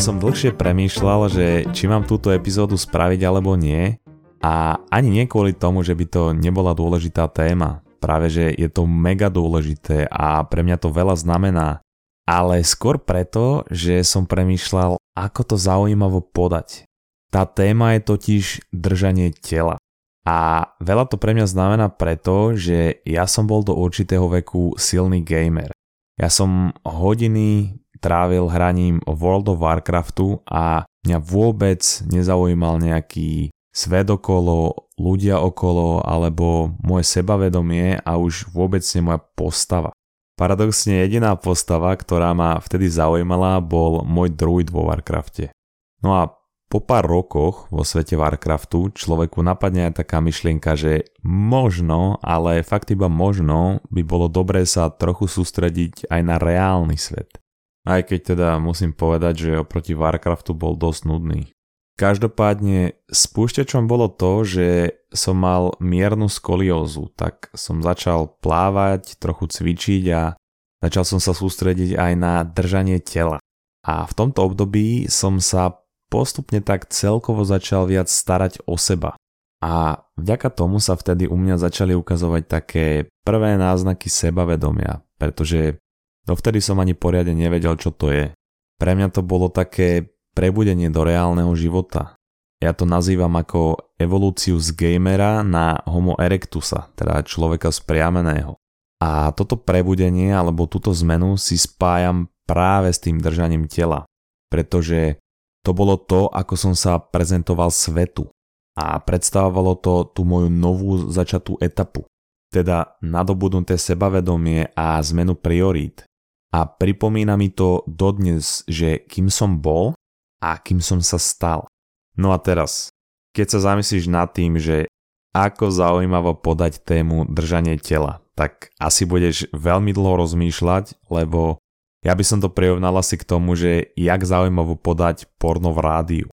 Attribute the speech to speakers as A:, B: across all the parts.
A: som dlhšie premýšľal, že či mám túto epizódu spraviť alebo nie a ani nie kvôli tomu, že by to nebola dôležitá téma. Práve, že je to mega dôležité a pre mňa to veľa znamená. Ale skôr preto, že som premýšľal, ako to zaujímavo podať. Tá téma je totiž držanie tela. A veľa to pre mňa znamená preto, že ja som bol do určitého veku silný gamer. Ja som hodiny trávil hraním World of Warcraftu a mňa vôbec nezaujímal nejaký svet okolo, ľudia okolo alebo moje sebavedomie a už vôbec nie moja postava. Paradoxne jediná postava, ktorá ma vtedy zaujímala, bol môj druid vo Warcrafte. No a po pár rokoch vo svete Warcraftu človeku napadne aj taká myšlienka, že možno, ale fakt iba možno, by bolo dobré sa trochu sústrediť aj na reálny svet. Aj keď teda musím povedať, že oproti Warcraftu bol dosť nudný. Každopádne spúšťačom bolo to, že som mal miernu skoliózu, tak som začal plávať, trochu cvičiť a začal som sa sústrediť aj na držanie tela. A v tomto období som sa postupne tak celkovo začal viac starať o seba. A vďaka tomu sa vtedy u mňa začali ukazovať také prvé náznaky sebavedomia, pretože dovtedy som ani poriadne nevedel, čo to je. Pre mňa to bolo také prebudenie do reálneho života. Ja to nazývam ako evolúciu z gamera na homo erectusa, teda človeka spriameného. A toto prebudenie alebo túto zmenu si spájam práve s tým držaním tela, pretože to bolo to, ako som sa prezentoval svetu a predstavovalo to tú moju novú začatú etapu, teda nadobudnuté sebavedomie a zmenu priorít. A pripomína mi to dodnes, že kým som bol a kým som sa stal. No a teraz, keď sa zamyslíš nad tým, že ako zaujímavo podať tému držanie tela, tak asi budeš veľmi dlho rozmýšľať, lebo ja by som to prirovnal asi k tomu, že jak zaujímavo podať porno v rádiu.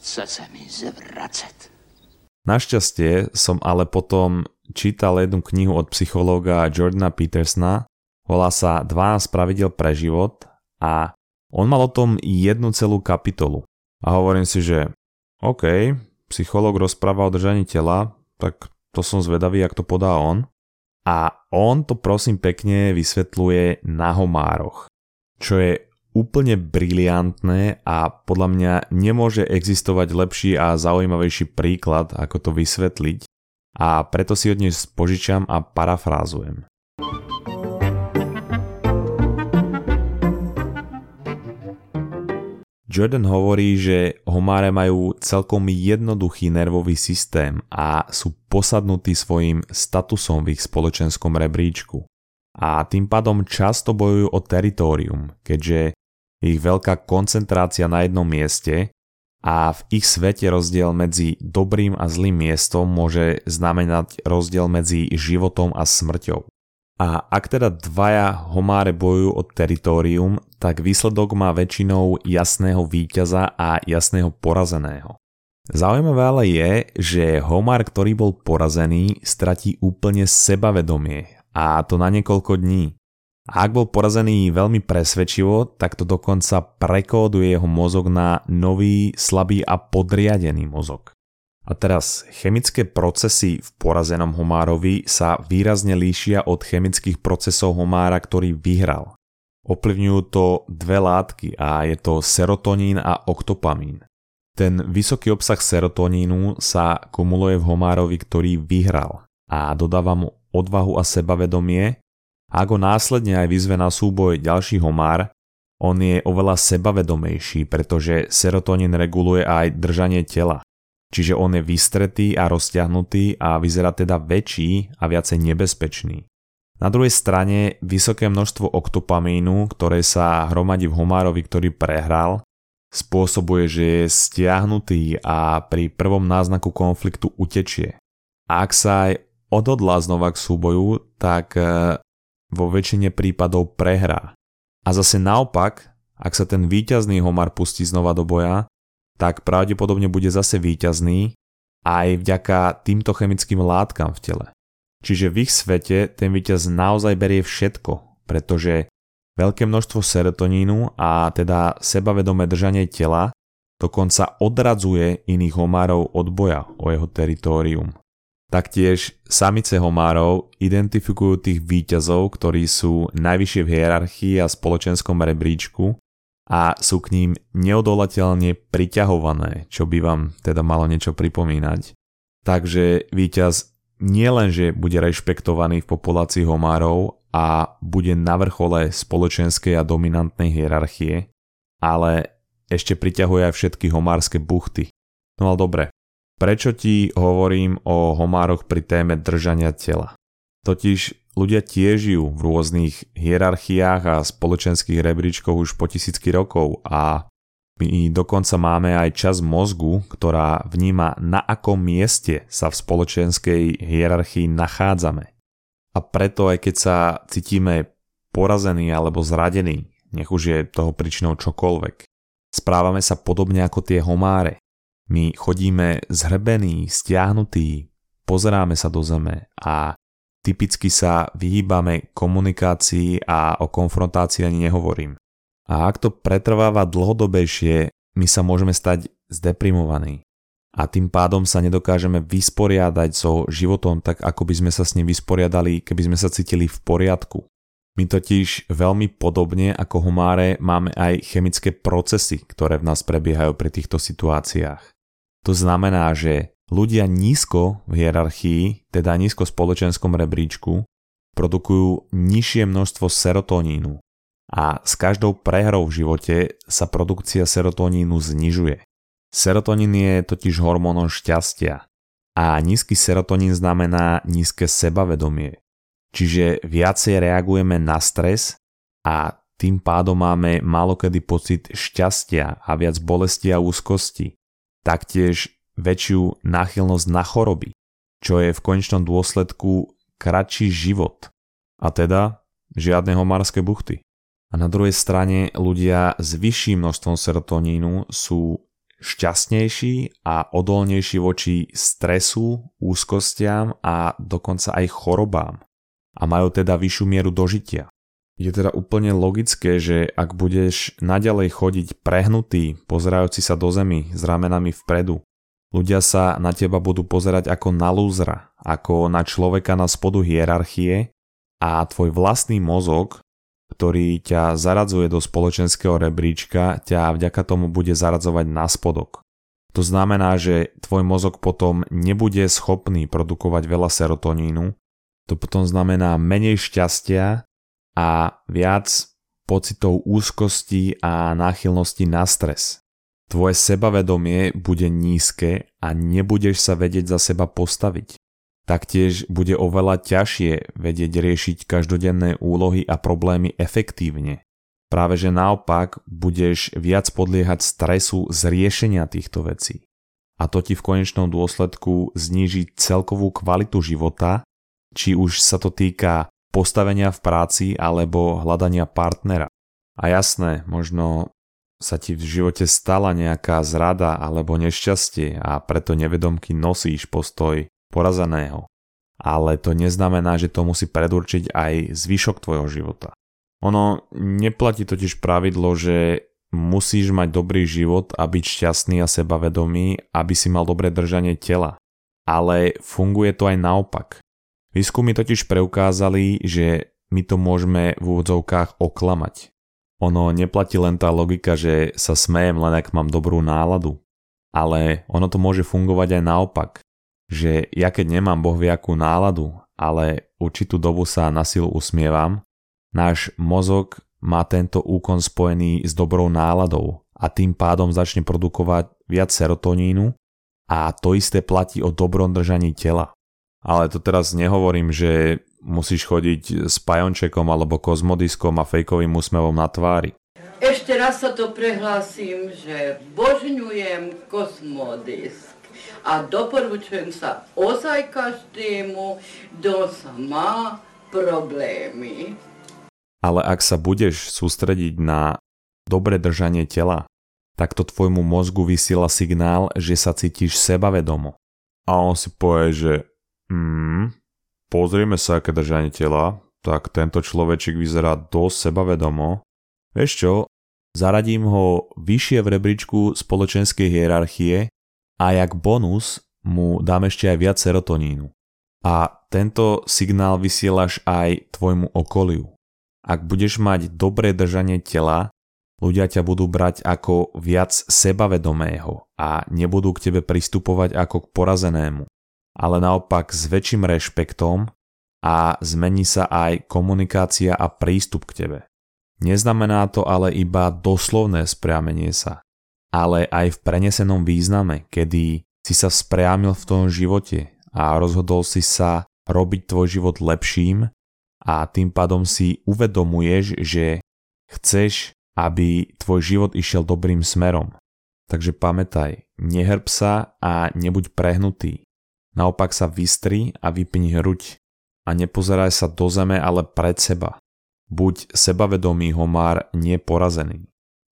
A: Chce sa mi zvracať. Našťastie som ale potom čítal jednu knihu od psychológa Jordana Petersna, volá sa 12 pravidel pre život a on mal o tom jednu celú kapitolu. A hovorím si, že OK, psychológ rozpráva o držaní tela, tak to som zvedavý, jak to podá on. A on to prosím pekne vysvetľuje na homároch, čo je úplne briliantné a podľa mňa nemôže existovať lepší a zaujímavejší príklad, ako to vysvetliť a preto si ho dnes požičam a parafrázujem. Jordan hovorí, že homáre majú celkom jednoduchý nervový systém a sú posadnutí svojim statusom v ich spoločenskom rebríčku. A tým pádom často bojujú o teritorium, keďže ich veľká koncentrácia na jednom mieste a v ich svete rozdiel medzi dobrým a zlým miestom môže znamenať rozdiel medzi životom a smrťou. A ak teda dvaja homáre bojujú o teritorium, tak výsledok má väčšinou jasného víťaza a jasného porazeného. Zaujímavé ale je, že homár, ktorý bol porazený, stratí úplne sebavedomie a to na niekoľko dní. A ak bol porazený veľmi presvedčivo, tak to dokonca prekóduje jeho mozog na nový, slabý a podriadený mozog. A teraz, chemické procesy v porazenom homárovi sa výrazne líšia od chemických procesov homára, ktorý vyhral. Ovplyvňujú to dve látky a je to serotonín a oktopamín. Ten vysoký obsah serotonínu sa kumuluje v homárovi, ktorý vyhral a dodáva mu odvahu a sebavedomie a ako následne aj vyzve na súboj ďalší homár, on je oveľa sebavedomejší, pretože serotonín reguluje aj držanie tela čiže on je vystretý a rozťahnutý a vyzerá teda väčší a viacej nebezpečný. Na druhej strane vysoké množstvo oktopamínu, ktoré sa hromadí v homárovi, ktorý prehral, spôsobuje, že je stiahnutý a pri prvom náznaku konfliktu utečie. A ak sa aj odhodlá znova k súboju, tak e, vo väčšine prípadov prehrá. A zase naopak, ak sa ten víťazný homár pustí znova do boja, tak pravdepodobne bude zase víťazný aj vďaka týmto chemickým látkam v tele. Čiže v ich svete ten víťaz naozaj berie všetko, pretože veľké množstvo serotonínu a teda sebavedomé držanie tela dokonca odradzuje iných homárov od boja o jeho teritórium. Taktiež samice homárov identifikujú tých výťazov, ktorí sú najvyššie v hierarchii a spoločenskom rebríčku a sú k ním neodolateľne priťahované, čo by vám teda malo niečo pripomínať. Takže víťaz nielenže bude rešpektovaný v populácii homárov a bude na vrchole spoločenskej a dominantnej hierarchie, ale ešte priťahuje aj všetky homárske buchty. No ale dobre, Prečo ti hovorím o homároch pri téme držania tela? Totiž ľudia tiež žijú v rôznych hierarchiách a spoločenských rebríčkoch už po tisícky rokov a my dokonca máme aj čas mozgu, ktorá vníma na akom mieste sa v spoločenskej hierarchii nachádzame. A preto aj keď sa cítime porazení alebo zradení, nech už je toho príčinou čokoľvek, správame sa podobne ako tie homáre. My chodíme zhrbení, stiahnutí, pozeráme sa do zeme a typicky sa vyhýbame komunikácii a o konfrontácii ani nehovorím. A ak to pretrváva dlhodobejšie, my sa môžeme stať zdeprimovaní. A tým pádom sa nedokážeme vysporiadať so životom tak, ako by sme sa s ním vysporiadali, keby sme sa cítili v poriadku. My totiž veľmi podobne ako homáre máme aj chemické procesy, ktoré v nás prebiehajú pri týchto situáciách. To znamená, že ľudia nízko v hierarchii, teda nízko v spoločenskom rebríčku, produkujú nižšie množstvo serotonínu a s každou prehrou v živote sa produkcia serotonínu znižuje. Serotonín je totiž hormónom šťastia a nízky serotonín znamená nízke sebavedomie. Čiže viacej reagujeme na stres a tým pádom máme malokedy pocit šťastia a viac bolesti a úzkosti taktiež väčšiu náchylnosť na choroby, čo je v konečnom dôsledku kratší život. A teda žiadne homárske buchty. A na druhej strane ľudia s vyšším množstvom serotonínu sú šťastnejší a odolnejší voči stresu, úzkostiam a dokonca aj chorobám. A majú teda vyššiu mieru dožitia. Je teda úplne logické, že ak budeš naďalej chodiť prehnutý, pozerajúci sa do zemi s ramenami vpredu, ľudia sa na teba budú pozerať ako na lúzra, ako na človeka na spodu hierarchie a tvoj vlastný mozog, ktorý ťa zaradzuje do spoločenského rebríčka, ťa vďaka tomu bude zaradzovať na spodok. To znamená, že tvoj mozog potom nebude schopný produkovať veľa serotonínu, to potom znamená menej šťastia a viac pocitov úzkosti a náchylnosti na stres. Tvoje sebavedomie bude nízke a nebudeš sa vedieť za seba postaviť. Taktiež bude oveľa ťažšie vedieť riešiť každodenné úlohy a problémy efektívne. Práve že naopak budeš viac podliehať stresu z riešenia týchto vecí. A to ti v konečnom dôsledku zníži celkovú kvalitu života, či už sa to týka postavenia v práci alebo hľadania partnera. A jasné, možno sa ti v živote stala nejaká zrada alebo nešťastie a preto nevedomky nosíš postoj porazeného. Ale to neznamená, že to musí predurčiť aj zvyšok tvojho života. Ono neplatí totiž pravidlo, že musíš mať dobrý život a byť šťastný a sebavedomý, aby si mal dobré držanie tela. Ale funguje to aj naopak. Výskumy totiž preukázali, že my to môžeme v úvodzovkách oklamať. Ono neplatí len tá logika, že sa smejem len ak mám dobrú náladu. Ale ono to môže fungovať aj naopak. Že ja keď nemám bohviakú náladu, ale určitú dobu sa na silu usmievam, náš mozog má tento úkon spojený s dobrou náladou a tým pádom začne produkovať viac serotonínu a to isté platí o dobrom držaní tela. Ale to teraz nehovorím, že musíš chodiť s pajončekom alebo kozmodiskom a fejkovým úsmevom na tvári.
B: Ešte raz sa to prehlásim, že božňujem kosmodisk a doporučujem sa ozaj každému, kto sa má problémy.
A: Ale ak sa budeš sústrediť na dobre držanie tela, tak to tvojmu mozgu vysiela signál, že sa cítiš sebavedomo. A on si povie, že Mm, pozrieme sa, aké držanie tela. tak tento človečik vyzerá dosť sebavedomo. Vieš čo, zaradím ho vyššie v rebríčku spoločenskej hierarchie a jak bonus mu dám ešte aj viac serotonínu. A tento signál vysielaš aj tvojmu okoliu. Ak budeš mať dobré držanie tela, ľudia ťa budú brať ako viac sebavedomého a nebudú k tebe pristupovať ako k porazenému, ale naopak s väčším rešpektom a zmení sa aj komunikácia a prístup k tebe. Neznamená to ale iba doslovné spriamenie sa, ale aj v prenesenom význame, kedy si sa spriamil v tom živote a rozhodol si sa robiť tvoj život lepším a tým pádom si uvedomuješ, že chceš, aby tvoj život išiel dobrým smerom. Takže pamätaj, nehrb sa a nebuď prehnutý. Naopak sa vystri a vypni hruď a nepozeraj sa do zeme, ale pred seba. Buď sebavedomý homár, neporazený.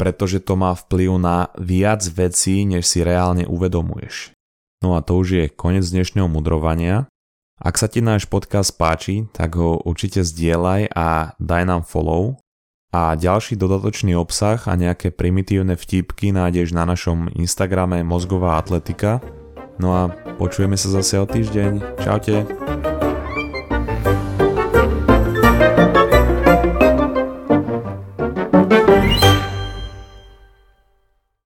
A: Pretože to má vplyv na viac vecí, než si reálne uvedomuješ. No a to už je koniec dnešného mudrovania. Ak sa ti náš podcast páči, tak ho určite zdieľaj a daj nám follow. A ďalší dodatočný obsah a nejaké primitívne vtipky nájdeš na našom Instagrame Mozgová atletika. No a počujeme sa zase o týždeň. Čaute.